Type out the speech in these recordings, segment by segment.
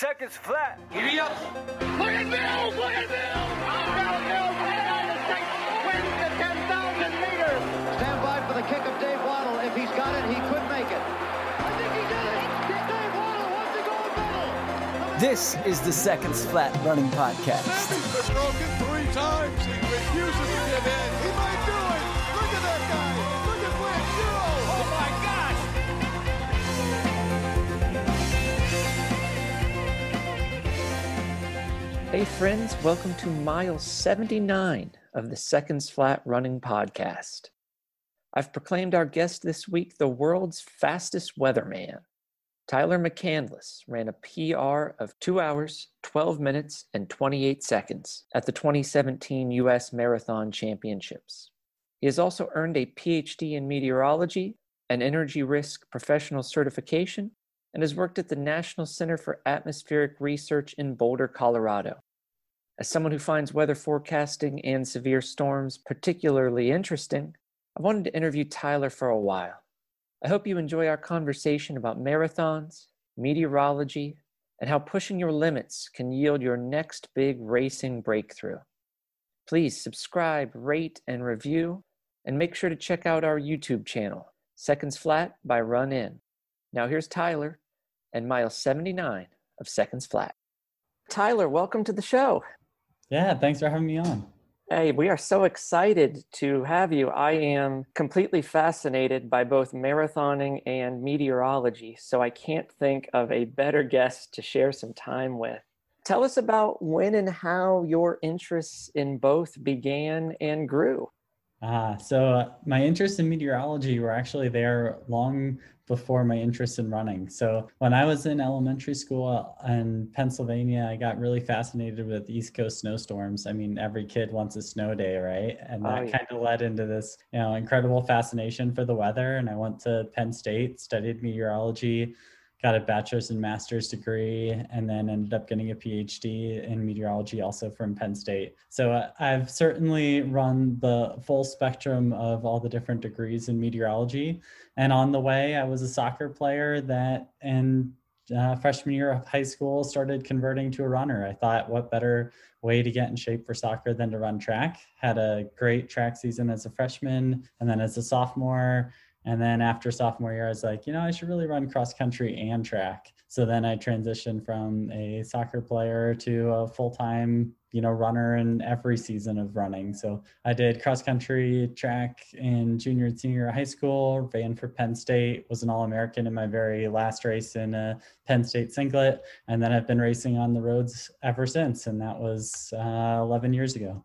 seconds flat. Giddy up. Look at Mills! Look at Mills! Bill Mills, the United wins the 10,000 meters. Stand by for the kick of Dave Wottle. If he's got it, he could make it. I think he did it. Dave Wottle wants to go medal. This is the Seconds Flat Running Podcast. He's been broken three times. He refuses to give in. Hey, friends, welcome to mile 79 of the Seconds Flat Running Podcast. I've proclaimed our guest this week the world's fastest weatherman. Tyler McCandless ran a PR of 2 hours, 12 minutes, and 28 seconds at the 2017 U.S. Marathon Championships. He has also earned a PhD in meteorology, an energy risk professional certification, and has worked at the National Center for Atmospheric Research in Boulder, Colorado. As someone who finds weather forecasting and severe storms particularly interesting, I wanted to interview Tyler for a while. I hope you enjoy our conversation about marathons, meteorology, and how pushing your limits can yield your next big racing breakthrough. Please subscribe, rate, and review, and make sure to check out our YouTube channel, Seconds Flat by Run In. Now here's Tyler and mile 79 of Seconds Flat. Tyler, welcome to the show. Yeah, thanks for having me on. Hey, we are so excited to have you. I am completely fascinated by both marathoning and meteorology, so I can't think of a better guest to share some time with. Tell us about when and how your interests in both began and grew. Ah, so uh, my interest in meteorology were actually there long before my interest in running. So when I was in elementary school in Pennsylvania, I got really fascinated with East Coast snowstorms. I mean, every kid wants a snow day, right? And that Oh, yeah. kind of led into this, you know, incredible fascination for the weather. And I went to Penn State, studied meteorology, got a bachelor's and master's degree, and then ended up getting a PhD in meteorology also from Penn State. So uh, I've certainly run the full spectrum of all the different degrees in meteorology. And on the way, I was a soccer player that in uh, freshman year of high school started converting to a runner. I thought, what better way to get in shape for soccer than to run track? Had a great track season as a freshman, and then as a sophomore. And then after sophomore year, I was like, you know, I should really run cross country and track. So then I transitioned from a soccer player to a full time, you know, runner in every season of running. So I did cross country track in junior and senior high school, ran for Penn State, was an All American in my very last race in a Penn State singlet. And then I've been racing on the roads ever since. And that was uh, 11 years ago.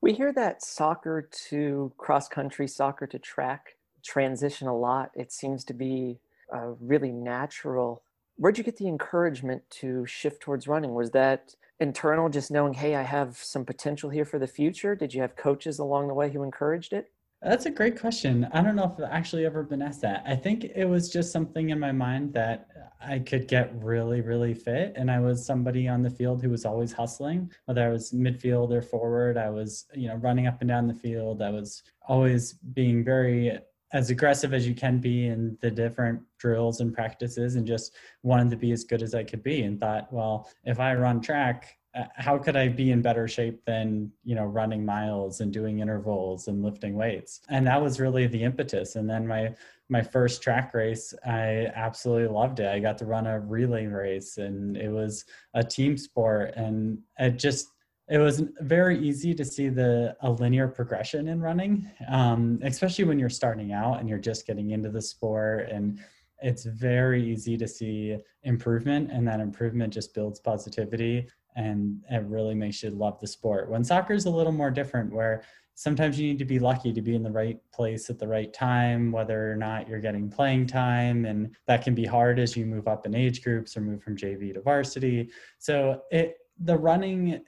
We hear that soccer to cross country, soccer to track transition a lot. It seems to be uh, really natural. Where'd you get the encouragement to shift towards running? Was that internal, just knowing, hey, I have some potential here for the future? Did you have coaches along the way who encouraged it? That's a great question. I don't know if I've actually ever been asked that. I think it was just something in my mind that I could get really, really fit. And I was somebody on the field who was always hustling, whether I was midfield or forward. I was, you know, running up and down the field. I was always being very as aggressive as you can be in the different drills and practices and just wanted to be as good as I could be and thought, well, if I run track, uh, how could I be in better shape than, you know, running miles and doing intervals and lifting weights? And that was really the impetus. And then my my first track race, I absolutely loved it. I got to run a relay race and it was a team sport and it just it was very easy to see the a linear progression in running um, especially when you're starting out and you're just getting into the sport. And it's very easy to see improvement and that improvement just builds positivity and it really makes you love the sport. When soccer is a little more different where sometimes you need to be lucky to be in the right place at the right time whether or not you're getting playing time and that can be hard as you move up in age groups or move from jv to varsity. So it the running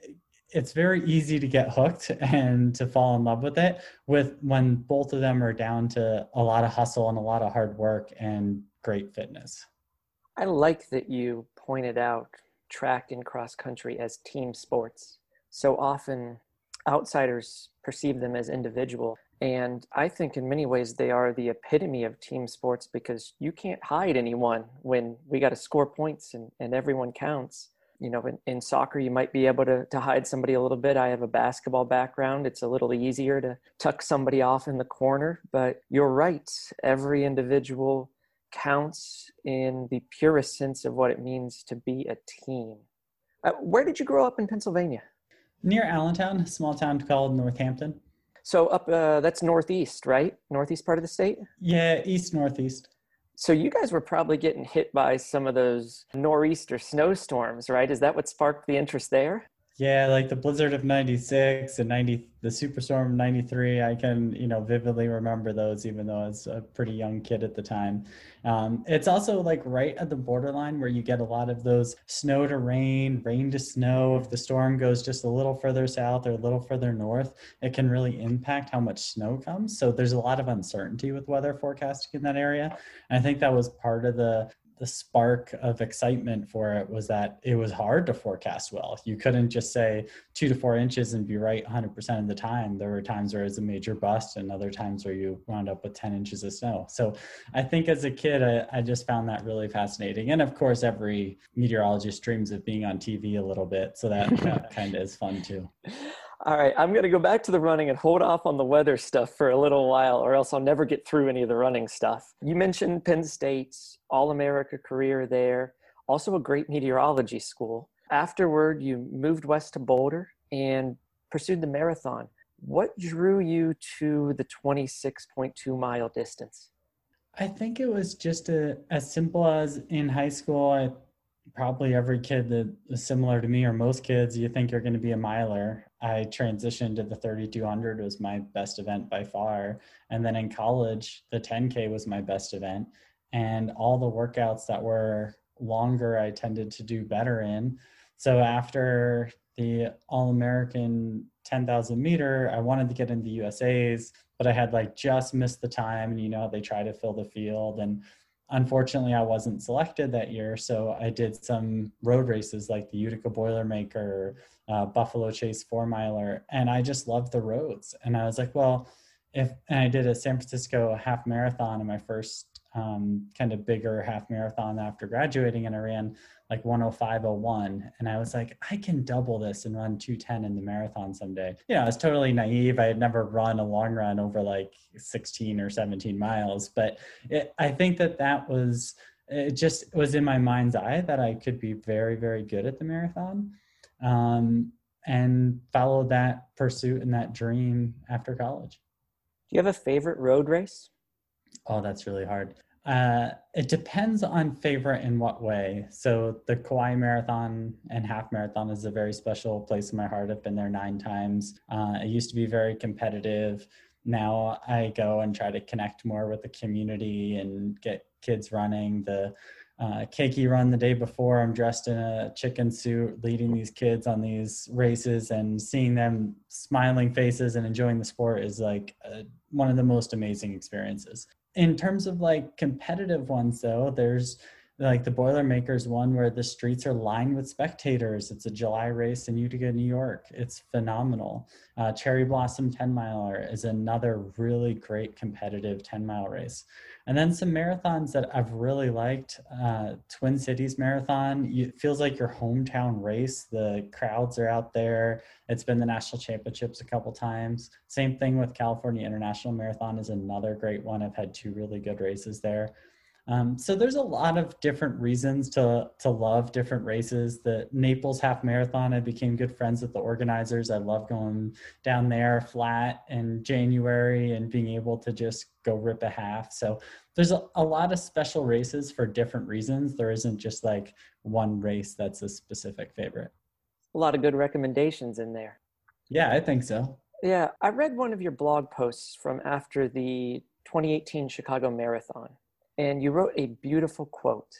it's very easy to get hooked and to fall in love with it with when both of them are down to a lot of hustle and a lot of hard work and great fitness I like that you pointed out track and cross country as team sports. So often outsiders perceive them as individual. And I think in many ways they are the epitome of team sports because you can't hide anyone when we got to score points and, and everyone counts. You know, in, in soccer, you might be able to, to hide somebody a little bit. I have a basketball background. It's a little easier to tuck somebody off in the corner, but you're right. Every individual counts in the purest sense of what it means to be a team. Uh, where did you grow up in Pennsylvania? Near Allentown, a small town called Northampton. So up, uh, that's northeast, right? Northeast part of the state. Yeah, east northeast. So you guys were probably getting hit by some of those nor'easter snowstorms, right? Is that what sparked the interest there? Yeah, like the blizzard of 96 and 90 the superstorm 93 i can you know vividly remember those even though i was a pretty young kid at the time. Um, it's also like right at the borderline where you get a lot of those snow to rain rain to snow. If the storm goes just a little further south or a little further north it can really impact how much snow comes. So there's a lot of uncertainty with weather forecasting in that area. And i think that was part of the the spark of excitement for it was that it was hard to forecast well. You couldn't just say two to four inches and be right 100% of the time. There were times where it was a major bust and other times where you wound up with 10 inches of snow. So I think as a kid, I, I just found that really fascinating. And of course, every meteorologist dreams of being on TV a little bit. So that, that kind of is fun too. All right, I'm going to go back to the running and hold off on the weather stuff for a little while, or else I'll never get through any of the running stuff. You mentioned Penn State's All America career there, also a great meteorology school. Afterward, you moved west to Boulder and pursued the marathon. What drew you to the 26.2 mile distance? I think it was just a, as simple as in high school, I probably every kid that is similar to me or most kids you think you're going to be a miler. I transitioned to the 3200 was my best event by far. And then in college the 10k was my best event. And all the workouts that were longer i tended to do better in. So after the all american 10000 meter i wanted to get into the usas but i had like just missed the time and you know they try to fill the field and unfortunately i wasn't selected that year so i did some road races like the utica boilermaker uh, buffalo chase four miler and i just loved the roads. And i was like well if and i did a san francisco half marathon in my first um, kind of bigger half marathon after graduating and i ran like 10501 and i was like i can double this and run 210 in the marathon someday. You know i was totally naive. I had never run a long run over like 16 or 17 miles but it, i think that that was it just was in my mind's eye that i could be very very good at the marathon um, and followed that pursuit and that dream after college. Do you have a favorite road race? Oh that's really hard uh, it depends on favorite in what way. So the Kauai Marathon and Half Marathon is a very special place in my heart. I've been there nine times. Uh, it used to be very competitive. Now I go and try to connect more with the community and get kids running. The uh, run the day before, I'm dressed in a chicken suit, leading these kids on these races, and seeing them smiling faces and enjoying the sport is like uh, one of the most amazing experiences in terms of like competitive ones though there's like the boilermakers one where the streets are lined with spectators. It's a july race in utica new york. It's phenomenal. Uh, cherry blossom 10 miler is another really great competitive 10 mile race. And then some marathons that i've really liked uh, twin cities marathon. It feels like your hometown race. The crowds are out there. It's been the national championships a couple times. Same thing with california international marathon is another great one. I've had two really good races there um, so there's a lot of different reasons to to love different races. The Naples Half Marathon, I became good friends with the organizers. I love going down there flat in January and being able to just go rip a half. So there's a, a lot of special races for different reasons. There isn't just like one race that's a specific favorite. A lot of good recommendations in there. Yeah, I think so. Yeah, I read one of your blog posts from after the 2018 Chicago Marathon and you wrote a beautiful quote.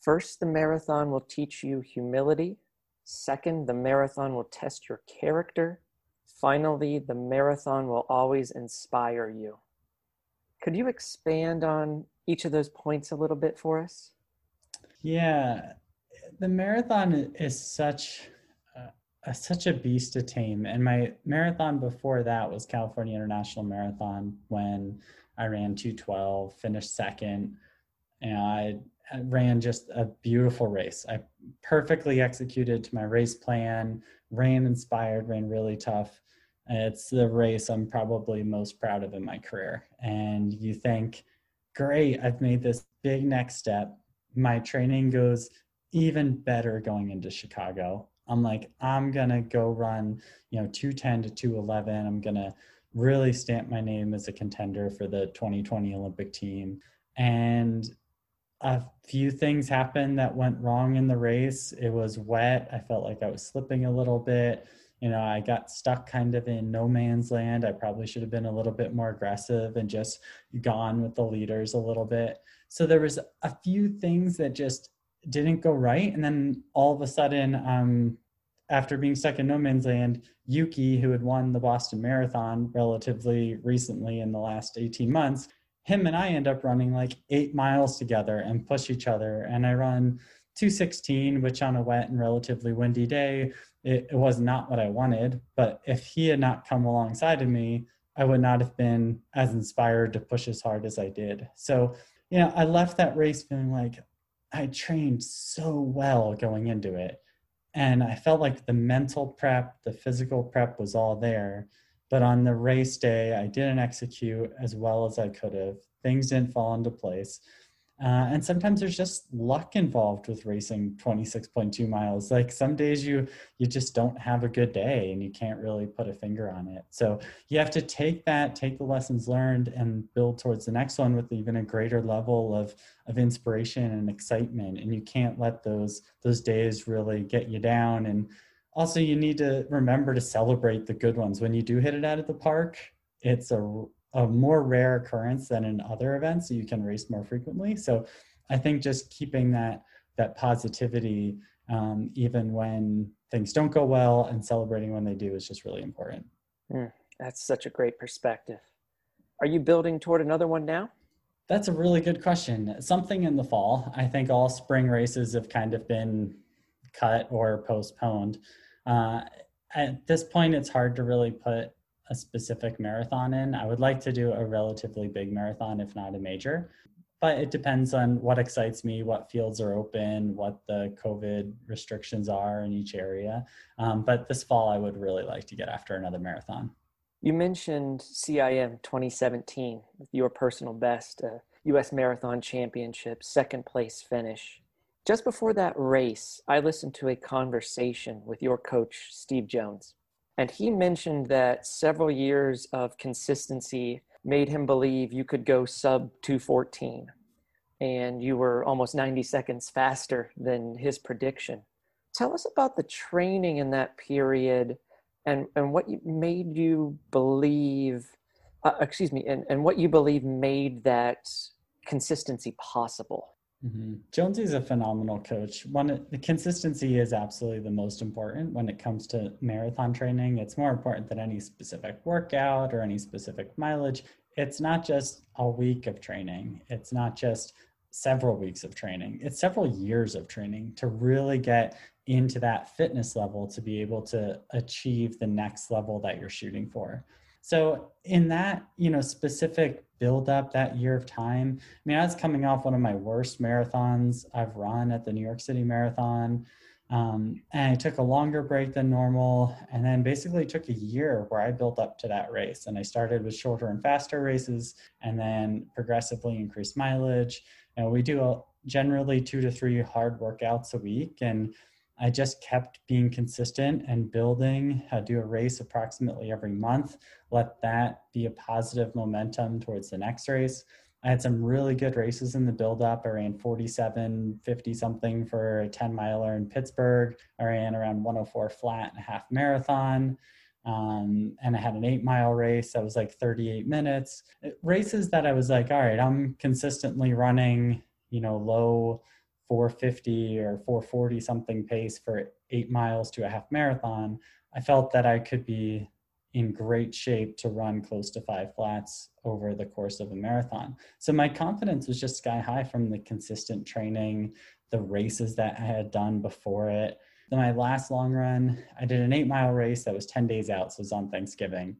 First, the marathon will teach you humility. Second, the marathon will test your character. Finally, the marathon will always inspire you. Could you expand on each of those points a little bit for us? Yeah, the marathon is such a, such a beast to tame. And my marathon before that was California International Marathon when I ran 212, finished second. And I ran just a beautiful race. I perfectly executed to my race plan, ran inspired, ran really tough. It's the race I'm probably most proud of in my career. And you think, great, I've made this big next step. My training goes even better going into Chicago. I'm like, I'm gonna go run, you know, 210 to 211. I'm gonna really stamped my name as a contender for the 2020 Olympic team. And a few things happened that went wrong in the race. It was wet. I felt like I was slipping a little bit. You know, I got stuck kind of in no man's land. I probably should have been a little bit more aggressive and just gone with the leaders a little bit. So there was a few things that just didn't go right. And then all of a sudden, um, after being stuck in no man's land, Yuki, who had won the Boston Marathon relatively recently in the last 18 months, him and I end up running like eight miles together and push each other. And I run 216, which on a wet and relatively windy day, it, it was not what I wanted. But if he had not come alongside of me, I would not have been as inspired to push as hard as I did. So, you know, I left that race feeling like I trained so well going into it. And I felt like the mental prep, the physical prep was all there. But on the race day, I didn't execute as well as I could have. Things didn't fall into place. Uh, and sometimes there's just luck involved with racing 26.2 miles. Like some days you you just don't have a good day and you can't really put a finger on it. So you have to take that, take the lessons learned, and build towards the next one with even a greater level of of inspiration and excitement. And you can't let those those days really get you down. And also you need to remember to celebrate the good ones when you do hit it out of the park. It's a a more rare occurrence than in other events so you can race more frequently. So i think just keeping that that positivity um, even when things don't go well and celebrating when they do is just really important. Mm, that's such a great perspective. Are you building toward another one now? That's a really good question. Something in the fall. I think all spring races have kind of been cut or postponed. Uh, at this point it's hard to really put a specific marathon in. I would like to do a relatively big marathon, if not a major. But it depends on what excites me, what fields are open, what the COVID restrictions are in each area. Um, but this fall, I would really like to get after another marathon. You mentioned CIM 2017, your personal best, uh, U.S. Marathon Championship, second place finish. Just before that race, I listened to a conversation with your coach, Steve Jones. And he mentioned that several years of consistency made him believe you could go sub 214 and you were almost 90 seconds faster than his prediction. Tell us about the training in that period and, and what you, made you believe, uh, excuse me, and, and what you believe made that consistency possible. Mm-hmm. Jonesy is a phenomenal coach. One, the consistency is absolutely the most important when it comes to marathon training. It's more important than any specific workout or any specific mileage. It's not just a week of training. It's not just several weeks of training. It's several years of training to really get into that fitness level to be able to achieve the next level that you're shooting for. So in that, you know, specific build up that year of time, I mean, I was coming off one of my worst marathons I've run at the New York City Marathon. Um, and I took a longer break than normal, and then basically took a year where I built up to that race. And I started with shorter and faster races, and then progressively increased mileage. And we do a, generally two to three hard workouts a week, and I just kept being consistent and building. I do a race approximately every month. Let that be a positive momentum towards the next race. I had some really good races in the build up. I ran 47, 50 something for a 10 miler in Pittsburgh. I ran around 104 flat and a half marathon. Um, and I had an eight mile race that was like 38 minutes. Races that I was like, all right, I'm consistently running, you know, low 450 or 440 something pace for eight miles to a half marathon, I felt that I could be in great shape to run close to five flats over the course of a marathon. So my confidence was just sky high from the consistent training, the races that I had done before it. Then my last long run, I did an eight mile race that was 10 days out, so it was on Thanksgiving.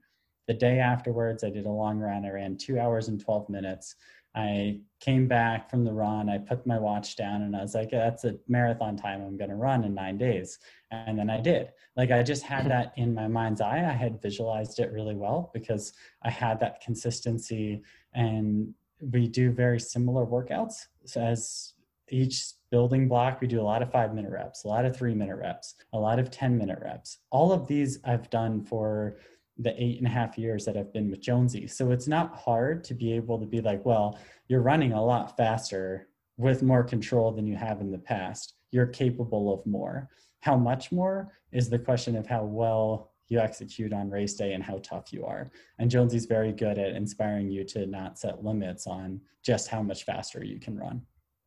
The day afterwards, I did a long run. I ran two hours and 12 minutes. I came back from the run. I put my watch down and I was like, that's a marathon time I'm going to run in nine days. And then I did. Like, I just had that in my mind's eye. I had visualized it really well because I had that consistency. And we do very similar workouts. So as each building block, we do a lot of five minute reps, a lot of three minute reps, a lot of 10 minute reps. All of these I've done for the eight and a half years that I've been with Jonesy. So it's not hard to be able to be like, well, you're running a lot faster with more control than you have in the past. You're capable of more. How much more is the question of how well you execute on race day and how tough you are. And Jonesy's very good at inspiring you to not set limits on just how much faster you can run.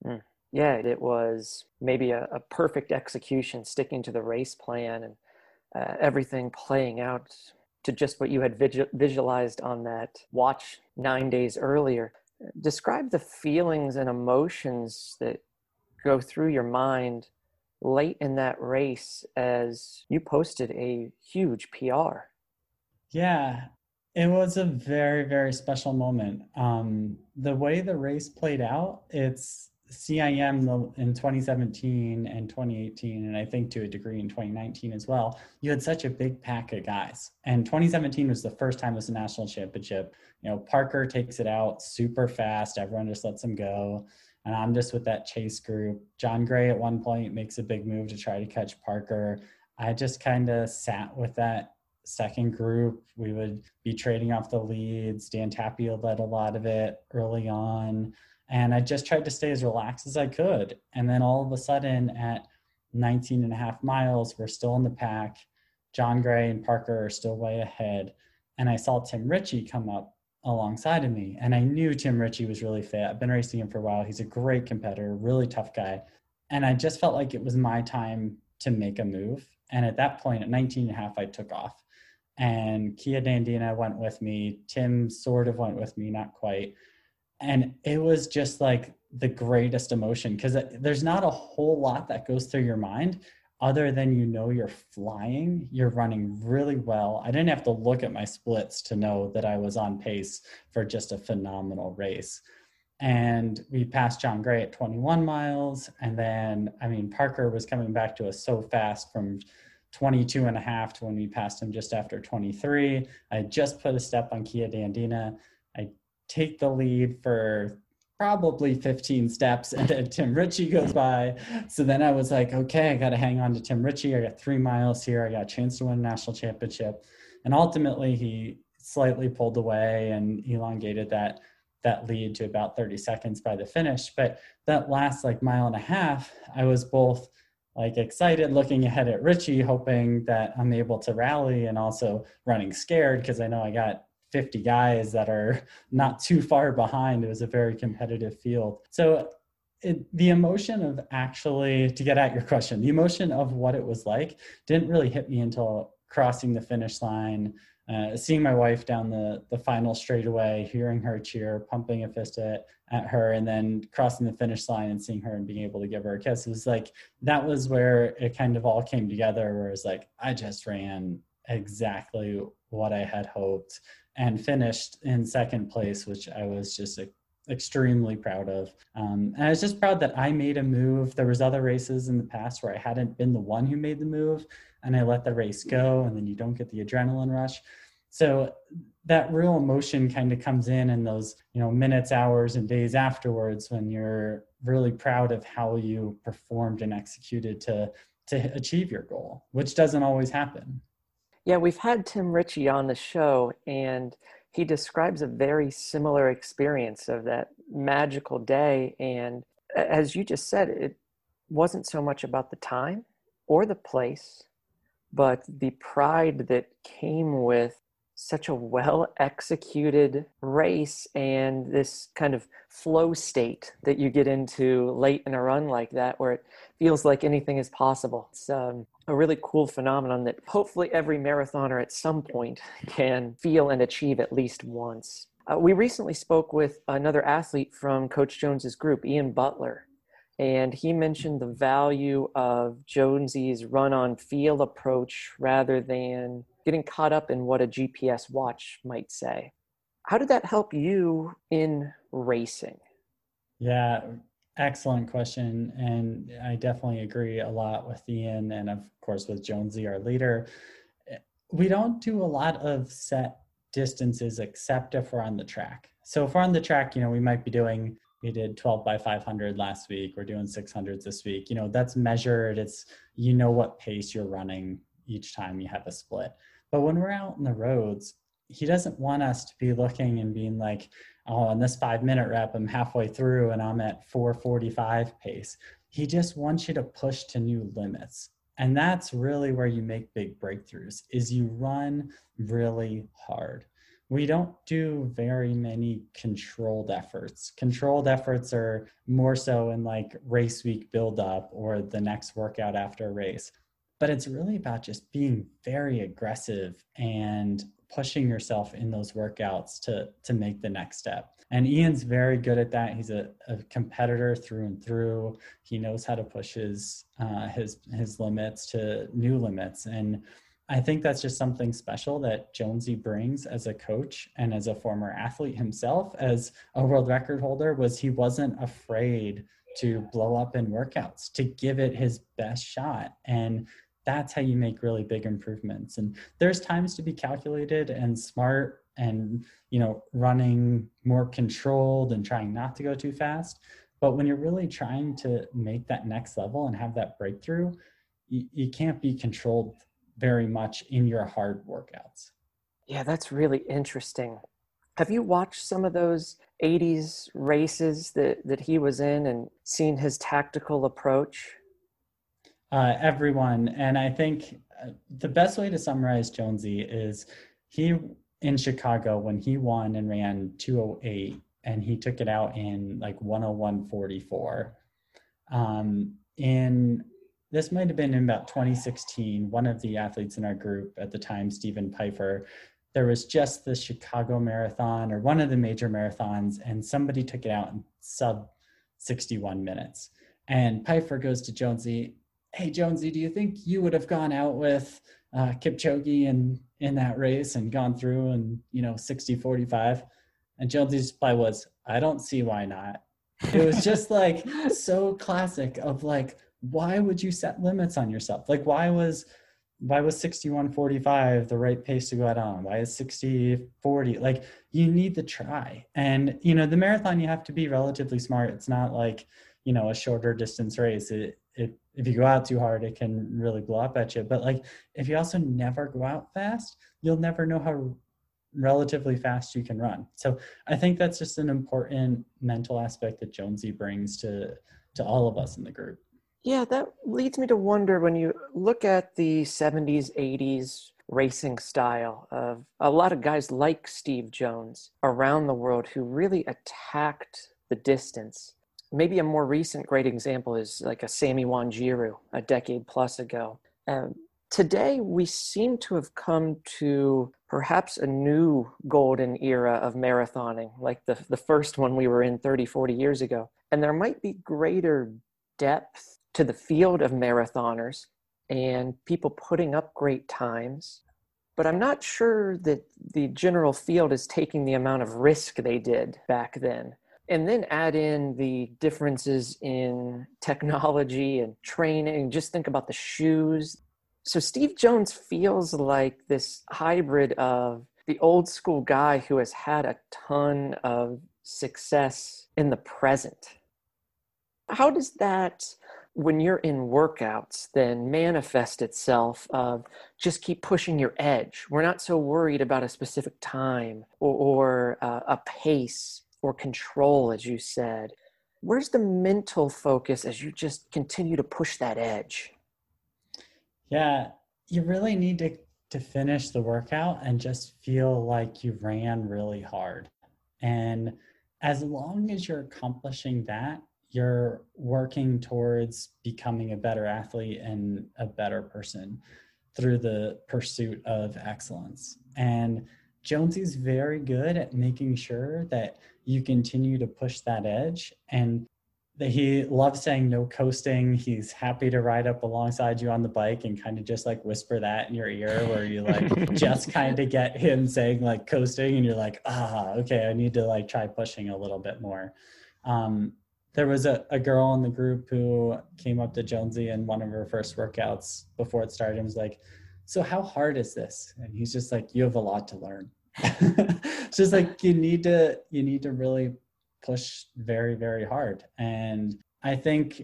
Mm. Yeah, it was maybe a, a, perfect execution, sticking to the race plan and uh, everything playing out to just what you had visualized on that watch nine days earlier. Describe the feelings and emotions that go through your mind late in that race as you posted a huge PR. Yeah, it was a very, very special moment. Um, the way the race played out, it's CIM in 2017 and 2018, and I think to a degree in 2019 as well, you had such a big pack of guys. And 2017 was the first time it was a national championship. You know, Parker takes it out super fast. Everyone just lets him go. And I'm just with that chase group. Jon Grey at one point makes a big move to try to catch Parker. I just kind of sat with that second group. We would be trading off the leads. Dan Tapia led a lot of it early on. And I just tried to stay as relaxed as I could. And then all of a sudden, at 19 and a half miles, we're still in the pack. Jon Grey and Parker are still way ahead. And I saw Tim Ritchie come up alongside of me. And I knew Tim Ritchie was really fit. I've been racing him for a while. He's a great competitor, really tough guy. And I just felt like it was my time to make a move. And at that point, at 19 and a half, I took off. And Kiya Dandena went with me. Tim sort of went with me, not quite and it was just like the greatest emotion because uh, there's not a whole lot that goes through your mind other than you know you're flying, you're running really well. I didn't have to look at my splits to know that I was on pace for just a phenomenal race. And we passed Jon Grey at 21 miles. And then, I mean, Parker was coming back to us so fast from 22 and a half to when we passed him just after 23. I just put a step on Kiya Dandena. Take the lead for probably 15 steps and then Tim Ritchie goes by. So then I was like, okay, I got to hang on to Tim Ritchie. I got three miles here. I got a chance to win a national championship. And ultimately he slightly pulled away and elongated that that lead to about 30 seconds by the finish. But that last like mile and a half, I was both like excited looking ahead at Ritchie, hoping that I'm able to rally and also running scared because I know I got 50 guys that are not too far behind. It was a very competitive field. So it, the emotion of actually, to get at your question, the emotion of what it was like didn't really hit me until crossing the finish line, uh, seeing my wife down the, the final straightaway, hearing her cheer, pumping a fist at, at her, and then crossing the finish line and seeing her and being able to give her a kiss. It was like, that was where it kind of all came together, where it's like, I just ran exactly what I had hoped and finished in second place, which I was just extremely proud of. Um, and I was just proud that I made a move. There was other races in the past where I hadn't been the one who made the move, and I let the race go, and then you don't get the adrenaline rush. So that real emotion kind of comes in in those you know minutes, hours, and days afterwards when you're really proud of how you performed and executed to to achieve your goal, which doesn't always happen. Yeah, we've had Tim Ritchie on the show, and he describes a very similar experience of that magical day. And as you just said, it wasn't so much about the time or the place, but the pride that came with such a well executed race and this kind of flow state that you get into late in a run like that where it feels like anything is possible. It's um, a really cool phenomenon that hopefully every marathoner at some point can feel and achieve at least once. Uh, we recently spoke with another athlete from Coach Jones's group, Ian Butler, and he mentioned the value of Jonesy's run on feel approach rather than getting caught up in what a GPS watch might say. How did that help you in racing? Yeah, excellent question. And I definitely agree a lot with Ian and, of course, with Jonesy, our leader. We don't do a lot of set distances except if we're on the track. So if we're on the track, you know, we might be doing we did 12 by 500 last week we're doing 600s this week you know that's measured it's you know what pace you're running each time you have a split but when we're out in the roads he doesn't want us to be looking and being like oh in this five minute rep i'm halfway through and i'm at 445 pace he just wants you to push to new limits and that's really where you make big breakthroughs is you run really hard we don't do very many controlled efforts. Controlled efforts are more so in like race week buildup or the next workout after a race. But it's really about just being very aggressive and pushing yourself in those workouts to to make the next step. And Ian's very good at that. He's a, a competitor through and through. He knows how to push his uh, his his limits to new limits and I think that's just something special that Jonesy brings as a coach and as a former athlete himself, as a world record holder, was he wasn't afraid to blow up in workouts, to give it his best shot. And that's how you make really big improvements. And there's times to be calculated and smart and, you know, running more controlled and trying not to go too fast. But when you're really trying to make that next level and have that breakthrough, you, you can't be controlled very much in your hard workouts. Yeah, that's really interesting. Have you watched some of those 80s races that, that he was in and seen his tactical approach? Uh, everyone. And I think uh, the best way to summarize Jonesy is he in Chicago when he won and ran 208 and he took it out in like 101.44. Um, in this might have been in about 2016. One of the athletes in our group at the time, Stephen Pifer, there was just the Chicago Marathon or one of the major marathons, and somebody took it out in sub 61 minutes. And Pifer goes to Jonesy, Hey, Jonesy, do you think you would have gone out with uh, Kipchoge in, in that race and gone through and, you know, 60 45? And Jonesy's reply was, I don't see why not. It was just like so classic of like, why would you set limits on yourself? Like why was why was 6145 the right pace to go out on? Why is 6040? Like you need to try. And you know, the marathon you have to be relatively smart. It's not like, you know, a shorter distance race. It it if you go out too hard, it can really blow up at you. But like if you also never go out fast, you'll never know how relatively fast you can run. So I think that's just an important mental aspect that Jonesy brings to to all of us in the group. Yeah, that leads me to wonder when you look at the 70s, 80s racing style of a lot of guys like Steve Jones around the world who really attacked the distance. Maybe a more recent great example is like a Sammy Wanjiru a decade plus ago. Um, today, we seem to have come to perhaps a new golden era of marathoning, like the, the first one we were in 30, 40 years ago. And there might be greater depth to the field of marathoners and people putting up great times. But I'm not sure that the general field is taking the amount of risk they did back then. And then add in the differences in technology and training. Just think about the shoes. So Steve Jones feels like this hybrid of the old school guy who has had a ton of success in the present. How does that when you're in workouts then manifest itself of just keep pushing your edge we're not so worried about a specific time or, or uh, a pace or control as you said. Where's the mental focus as you just continue to push that edge? Yeah you really need to to finish the workout and just feel like you ran really hard. And as long as you're accomplishing that you're working towards becoming a better athlete and a better person through the pursuit of excellence. And Jonesy's very good at making sure that you continue to push that edge. And that he loves saying no coasting. He's happy to ride up alongside you on the bike and kind of just like whisper that in your ear where you like just kind of get him saying like coasting and you're like, ah, okay, I need to like try pushing a little bit more. Um, there was a, a girl in the group who came up to Jonesy in one of her first workouts before it started and was like, so how hard is this? And he's just like, you have a lot to learn. it's just like you need to you need to really push very very hard and i think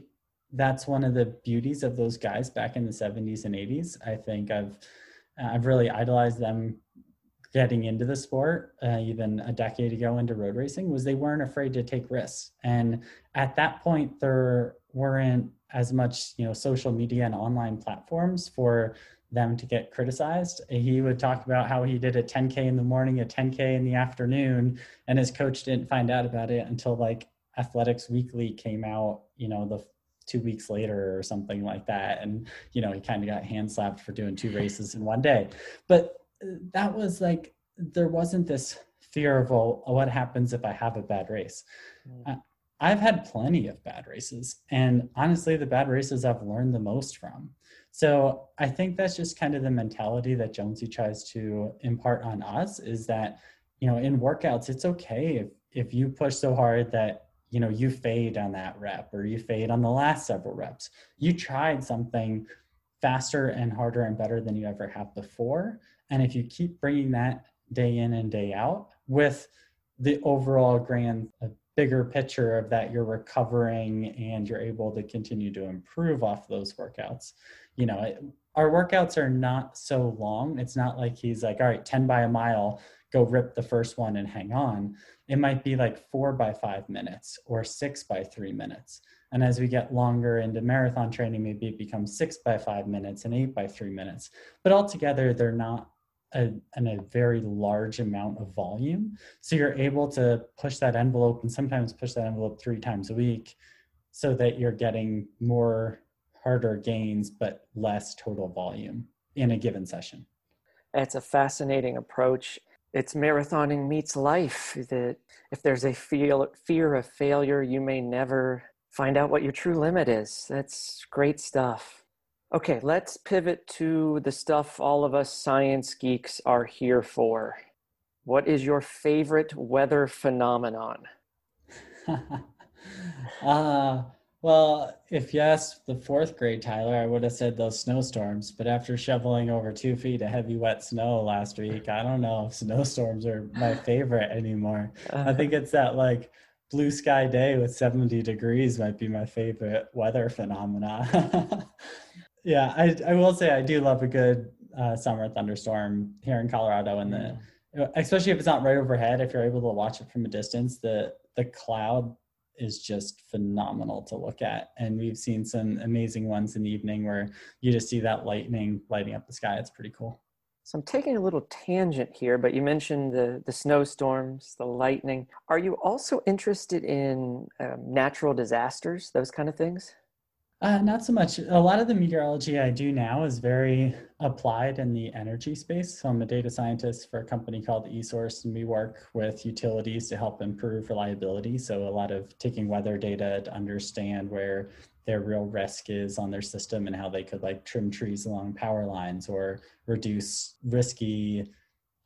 that's one of the beauties of those guys back in the 70s and 80s i think i've i've really idolized them getting into the sport uh, even a decade ago into road racing was they weren't afraid to take risks and at that point there weren't as much you know social media and online platforms for them to get criticized. He would talk about how he did a 10K in the morning, a 10K in the afternoon, and his coach didn't find out about it until like Athletics Weekly came out, you know, the two weeks later or something like that. And, you know, he kind of got hand slapped for doing two races in one day. But uh, that was like, there wasn't this fear of, well, what happens if I have a bad race? Mm. I've had plenty of bad races. And honestly, the bad races I've learned the most from. So I think that's just kind of the mentality that Jonesy tries to impart on us is that, you know, in workouts, it's okay if, if you push so hard that, you know, you fade on that rep or you fade on the last several reps. You tried something faster and harder and better than you ever have before. And if you keep bringing that day in and day out with the overall grand bigger picture of that you're recovering and you're able to continue to improve off those workouts you know, our workouts are not so long. It's not like he's like, all right, 10 by a mile, go rip the first one and hang on. It might be like four by five minutes or six by three minutes. And as we get longer into marathon training, maybe it becomes six by five minutes and eight by three minutes. But altogether, they're not a, a very large amount of volume. So you're able to push that envelope and sometimes push that envelope three times a week so that you're getting more harder gains but less total volume in a given session. It's a fascinating approach. It's marathoning meets life. That if there's a feel, fear of failure, you may never find out what your true limit is. That's great stuff. Okay, let's pivot to the stuff all of us science geeks are here for. What is your favorite weather phenomenon? uh, well, if you asked the fourth grade Tyler, I would have said those snowstorms. But after shoveling over two feet of heavy, wet snow last week, I don't know if snowstorms are my favorite anymore. I think it's that like blue sky day with 70 degrees might be my favorite weather phenomena. yeah, I, I will say I do love a good uh, summer thunderstorm here in Colorado, and the especially if it's not right overhead. If you're able to watch it from a distance, the the cloud is just phenomenal to look at. And we've seen some amazing ones in the evening where you just see that lightning lighting up the sky. It's pretty cool. So I'm taking a little tangent here, but you mentioned the, the snowstorms, the lightning. Are you also interested in um, natural disasters, those kind of things? Uh, not so much. A lot of the meteorology I do now is very applied in the energy space. So I'm a data scientist for a company called eSource, and we work with utilities to help improve reliability. So a lot of taking weather data to understand where their real risk is on their system and how they could like trim trees along power lines or reduce risky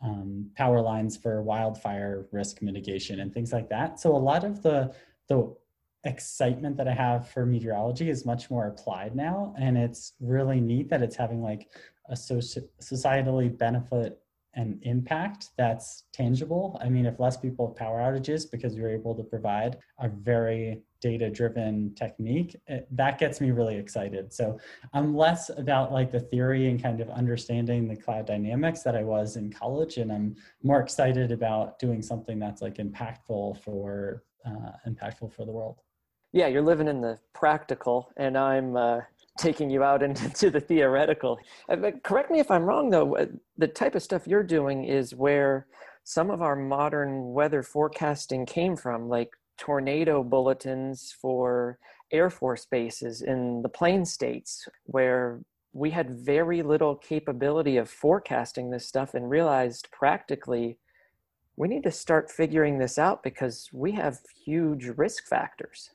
um, power lines for wildfire risk mitigation and things like that. So a lot of the the excitement that I have for meteorology is much more applied now. And it's really neat that it's having like a societally benefit and impact that's tangible. I mean, if less people have power outages because we are able to provide a very data driven technique, it, that gets me really excited. So I'm less about like the theory and kind of understanding the cloud dynamics that I was in college. And I'm more excited about doing something that's like impactful for uh, impactful for the world yeah, you're living in the practical, and I'm uh, taking you out into the theoretical. Uh, correct me if I'm wrong, though. Uh, the type of stuff you're doing is where some of our modern weather forecasting came from, like tornado bulletins for Air Force bases in the plain states, where we had very little capability of forecasting this stuff and realized practically we need to start figuring this out because we have huge risk factors.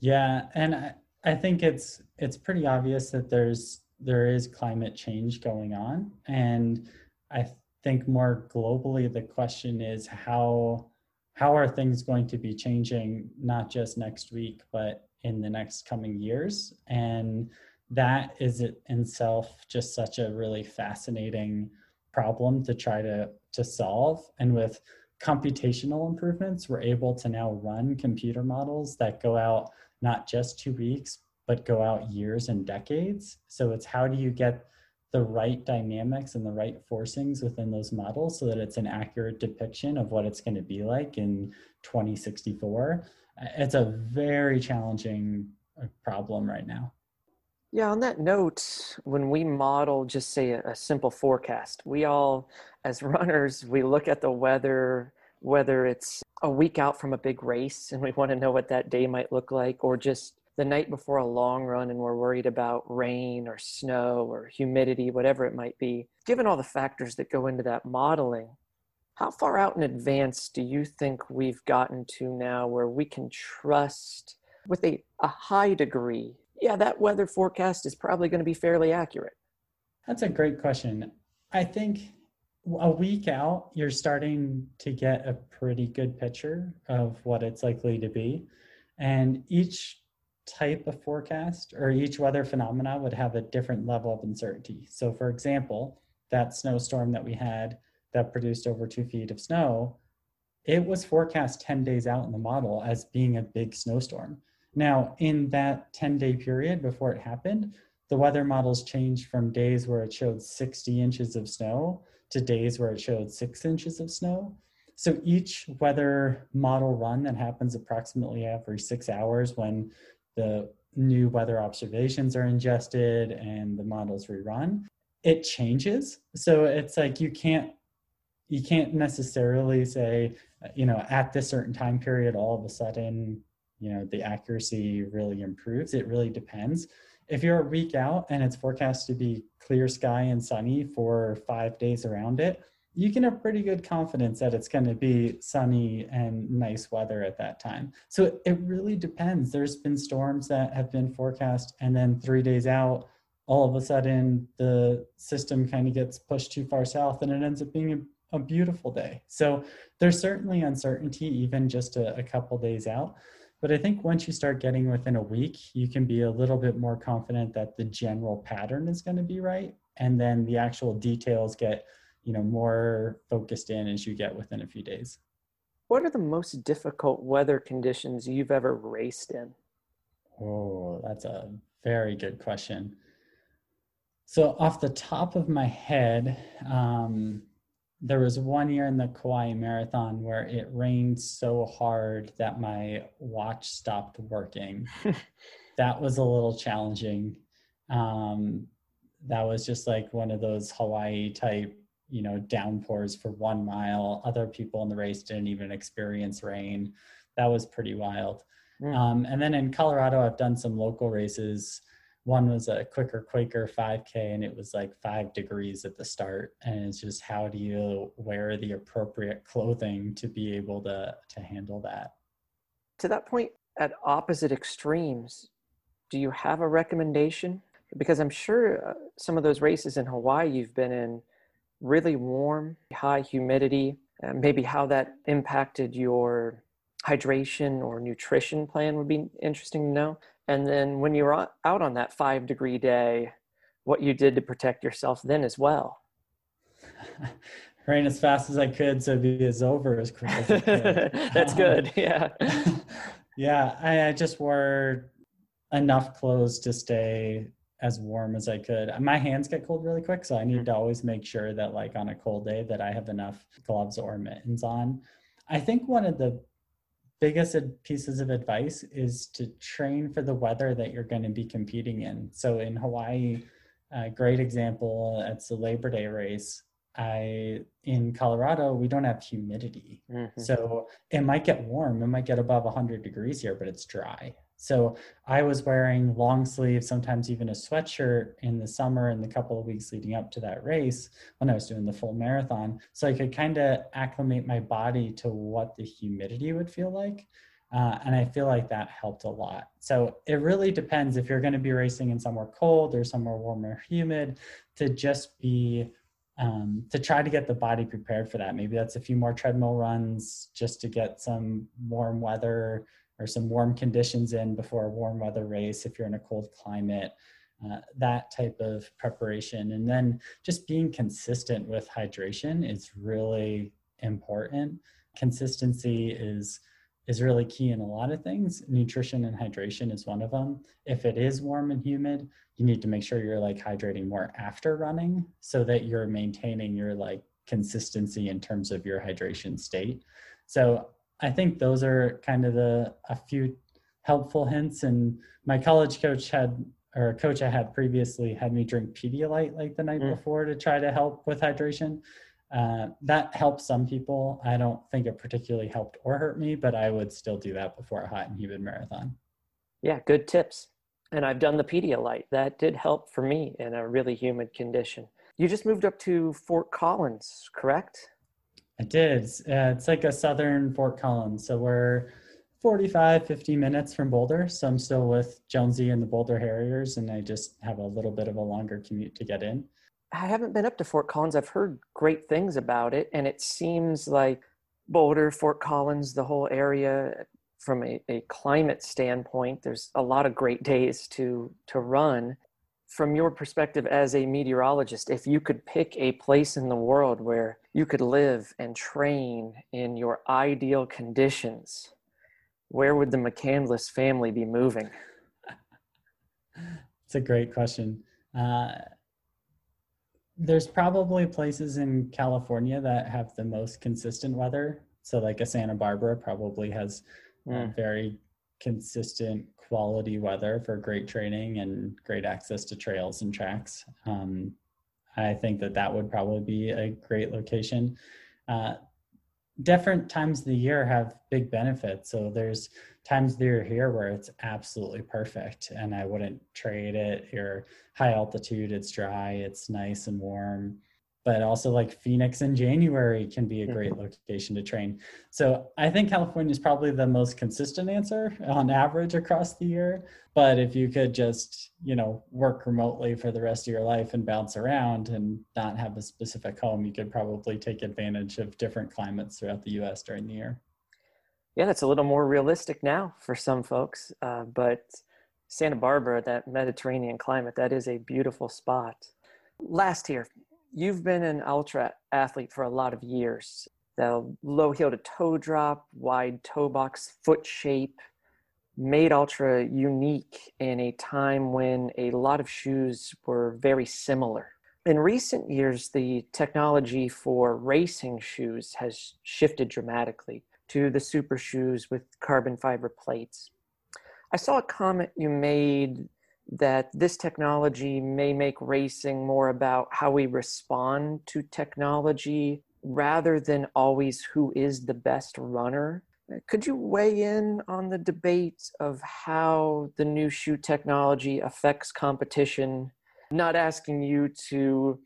Yeah, and I, I think it's it's pretty obvious that there's there is climate change going on, and I think more globally the question is how how are things going to be changing not just next week but in the next coming years? And that is in itself just such a really fascinating problem to try to to solve. And with computational improvements we're able to now run computer models that go out not just two weeks but go out years and decades. So it's how do you get the right dynamics and the right forcings within those models so that it's an accurate depiction of what it's going to be like in 2064 it's a very challenging uh, problem right now. Yeah, on that note, when we model just say a, a simple forecast, we all, as runners, we look at the weather, whether it's a week out from a big race and we want to know what that day might look like, or just the night before a long run and we're worried about rain or snow or humidity, whatever it might be. Given all the factors that go into that modeling, how far out in advance do you think we've gotten to now where we can trust with a, a high degree yeah, that weather forecast is probably going to be fairly accurate? That's a great question. I think a week out, you're starting to get a pretty good picture of what it's likely to be. And each type of forecast or each weather phenomena would have a different level of uncertainty. So, for example, that snowstorm that we had that produced over two feet of snow, it was forecast 10 days out in the model as being a big snowstorm. Now, in that 10 day period before it happened, the weather models changed from days where it showed 60 inches of snow to days where it showed six inches of snow. So each weather model run that happens approximately every six hours when the new weather observations are ingested and the models rerun, it changes. So it's like you can't you can't necessarily say, you know, at this certain time period, all of a sudden you know the accuracy really improves it really depends if you're a week out and it's forecast to be clear sky and sunny for five days around it you can have pretty good confidence that it's going to be sunny and nice weather at that time. So it really depends. There's been storms that have been forecast and then three days out all of a sudden the system kind of gets pushed too far south and it ends up being a, a beautiful day. So there's certainly uncertainty even just a, a couple days out but I think once you start getting within a week, you can be a little bit more confident that the general pattern is going to be right. And then the actual details get, you know, more focused in as you get within a few days. What are the most difficult weather conditions you've ever raced in? Oh, that's a very good question. So, off the top of my head, um, there was one year in the Kauai Marathon where it rained so hard that my watch stopped working. that was a little challenging. Um, that was just like one of those Hawaii type, you know, downpours for one mile. Other people in the race didn't even experience rain. That was pretty wild. Mm. Um, and then in Colorado, I've done some local races one was a quicker quaker 5k and it was like five degrees at the start. And it's just how do you wear the appropriate clothing to be able to to handle that? To that point at opposite extremes do you have a recommendation? Because i'm sure uh, some of those races in hawaii you've been in really warm high humidity maybe how that impacted your hydration or nutrition plan would be interesting to know and then when you were out on that five degree day what you did to protect yourself then as well. Ran as fast as i could so it was over as quick as I could. that's good um, yeah. yeah I, I just wore enough clothes to stay as warm as i could. My hands get cold really quick so i need to always make sure that like on a cold day that i have enough gloves or mittens on. I think one of the biggest pieces of advice is to train for the weather that you're going to be competing in. So in Hawaii, a great example, it's the Labor Day race. I in Colorado, we don't have humidity. Mm-hmm. So it might get warm, it might get above 100 degrees here, but it's dry. So I was wearing long sleeves, sometimes even a sweatshirt in the summer and the couple of weeks leading up to that race when I was doing the full marathon. So I could kind of acclimate my body to what the humidity would feel like. Uh, and I feel like that helped a lot. So it really depends if you're going to be racing in somewhere cold or somewhere warm or humid to just be um, to try to get the body prepared for that. Maybe that's a few more treadmill runs just to get some warm weather or some warm conditions in before a warm weather race if you're in a cold climate. Uh, that type of preparation. And then just being consistent with hydration is really important. Consistency is is really key in a lot of things. Nutrition and hydration is one of them. If it is warm and humid, you need to make sure you're like hydrating more after running so that you're maintaining your like consistency in terms of your hydration state. So I think those are kind of the a few helpful hints. And my college coach had or a coach I had previously had me drink Pedialyte like the night mm. before to try to help with hydration. Uh, that helps some people. I don't think it particularly helped or hurt me, but I would still do that before a hot and humid marathon. Yeah, good tips. And I've done the Pedialyte. That did help for me in a really humid condition. You just moved up to Fort Collins, correct? I did. Uh, it's like a southern Fort Collins. So we're 45, 50 minutes from Boulder. So I'm still with Jonesy and the Boulder Harriers, and I just have a little bit of a longer commute to get in. I haven't been up to Fort Collins. I've heard great things about it, and it seems like Boulder, Fort Collins, the whole area, from a, a climate standpoint, there's a lot of great days to to run. From your perspective as a meteorologist, if you could pick a place in the world where you could live and train in your ideal conditions, where would the McCandless family be moving? It's a great question. Uh, there's probably places in California that have the most consistent weather. So, like a Santa Barbara probably has mm. very consistent quality weather for great training and great access to trails and tracks. Um, I think that that would probably be a great location. Uh, different times of the year have big benefits. So there's times of the year here where it's absolutely perfect and I wouldn't trade it. You're high altitude, it's dry, it's nice and warm but also like Phoenix in January can be a mm-hmm. great location to train. So I think California is probably the most consistent answer on average across the year. But if you could just, you know, work remotely for the rest of your life and bounce around and not have a specific home, you could probably take advantage of different climates throughout the US during the year. Yeah, that's a little more realistic now for some folks. Uh, but Santa Barbara, that Mediterranean climate, that is a beautiful spot. Last here, you've been an Altra athlete for a lot of years. The low heel to toe drop, wide toe box foot shape made Altra unique in a time when a lot of shoes were very similar. In recent years, the technology for racing shoes has shifted dramatically to the super shoes with carbon fiber plates. I saw a comment you made that this technology may make racing more about how we respond to technology rather than always who is the best runner. Could you weigh in on the debate of how the new shoe technology affects competition? Not asking you to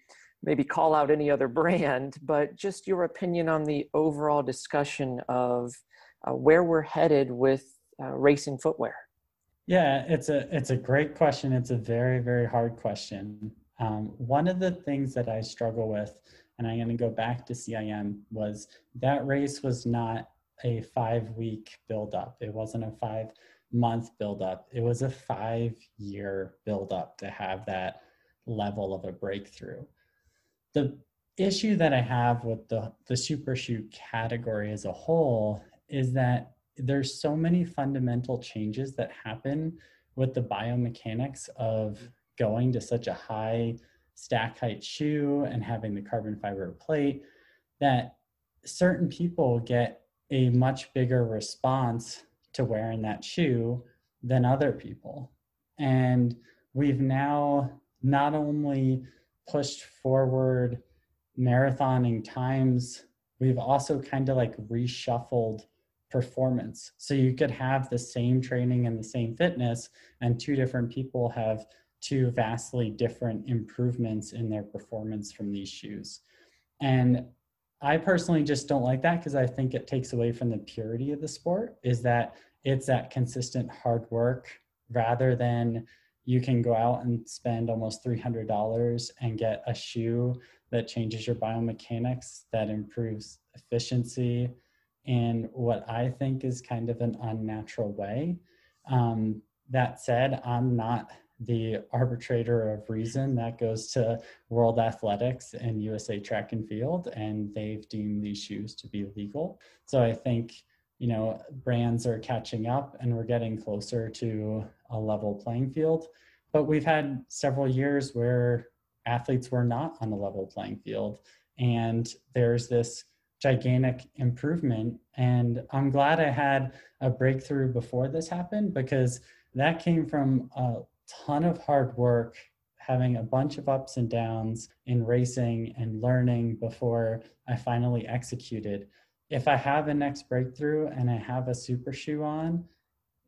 maybe call out any other brand, but just your opinion on the overall discussion of uh, where we're headed with uh, racing footwear. Yeah, it's a it's a great question. It's a very very hard question. Um, one of the things that I struggle with, and I'm going to go back to CIM, was that race was not a five week build up. It wasn't a five month build up. It was a five year build up to have that level of a breakthrough. The issue that I have with the the super shoe category as a whole is that there's so many fundamental changes that happen with the biomechanics of going to such a high stack height shoe and having the carbon fiber plate that certain people get a much bigger response to wearing that shoe than other people. And we've now not only pushed forward marathoning times, we've also kind of like reshuffled performance. So you could have the same training and the same fitness, and two different people have two vastly different improvements in their performance from these shoes. And I personally just don't like that because I think it takes away from the purity of the sport. Is that it's that consistent hard work rather than you can go out and spend almost $300 and get a shoe that changes your biomechanics, that improves efficiency in what I think is kind of an unnatural way. Um, that said, I'm not the arbitrator of reason that goes to World Athletics and USA Track and Field, and they've deemed these shoes to be legal. So I think you know brands are catching up, and we're getting closer to a level playing field. But we've had several years where athletes were not on a level playing field, and there's this gigantic improvement. And I'm glad I had a breakthrough before this happened because that came from a ton of hard work, having a bunch of ups and downs in racing and learning before I finally executed. If I have a next breakthrough and I have a super shoe on,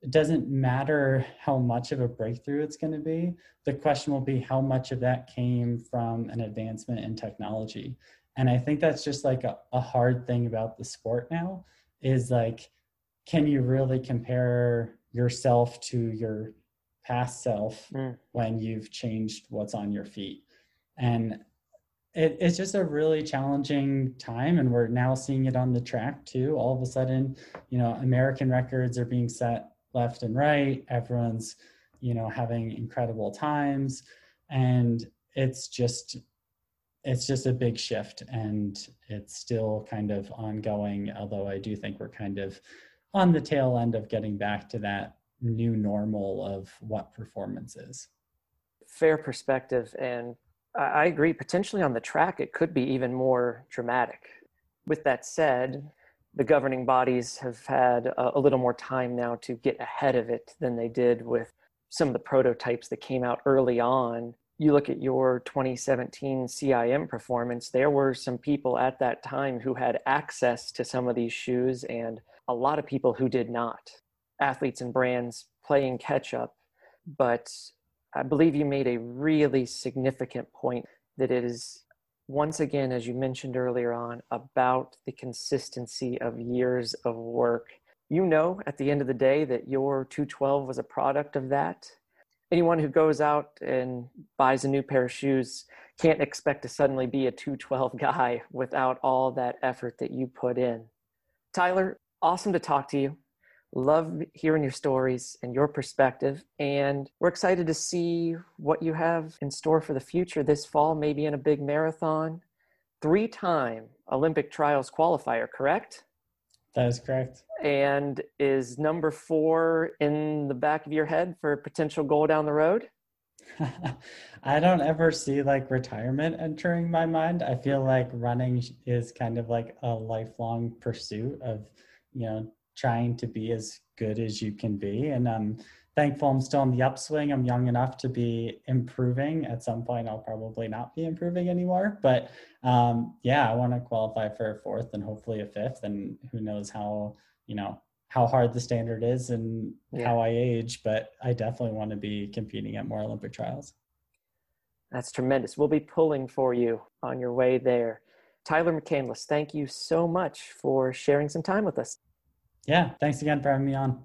it doesn't matter how much of a breakthrough it's going to be. The question will be how much of that came from an advancement in technology. And I think that's just like a, a hard thing about the sport now is like, can you really compare yourself to your past self mm. when you've changed what's on your feet. And it, it's just a really challenging time. And we're now seeing it on the track too. All of a sudden, you know, American records are being set left and right. Everyone's, you know, having incredible times. And it's just, it's just a big shift and it's still kind of ongoing although i do think we're kind of on the tail end of getting back to that new normal of what performance is. Fair perspective. And I agree, potentially on the track, it could be even more dramatic. With that said, the governing bodies have had a, little more time now to get ahead of it than they did with some of the prototypes that came out early on. You look at your 2017 CIM performance, there were some people at that time who had access to some of these shoes and a lot of people who did not athletes and brands playing catch up. But I believe you made a really significant point that it is, once again, as you mentioned earlier on, about the consistency of years of work. You know, at the end of the day, that your 212 was a product of that. Anyone who goes out and buys a new pair of shoes can't expect to suddenly be a 212 guy without all that effort that you put in. Tyler, awesome to talk to you. Love hearing your stories and your perspective. And we're excited to see what you have in store for the future this fall, maybe in a big marathon. Three time Olympic trials qualifier, correct? That is correct. And is number four in the back of your head for a potential goal down the road? I don't ever see like retirement entering my mind. I feel like running is kind of like a lifelong pursuit of, you know, trying to be as good as you can be. And I'm thankful I'm still on the upswing. I'm young enough to be improving. At some point, I'll probably not be improving anymore. But um, yeah, I want to qualify for a fourth and hopefully a fifth. And who knows how, you know, how hard the standard is and yeah. how I age, but I definitely want to be competing at more Olympic trials. That's tremendous. We'll be pulling for you on your way there. Tyler McCandless, thank you so much for sharing some time with us. Yeah, thanks again for having me on.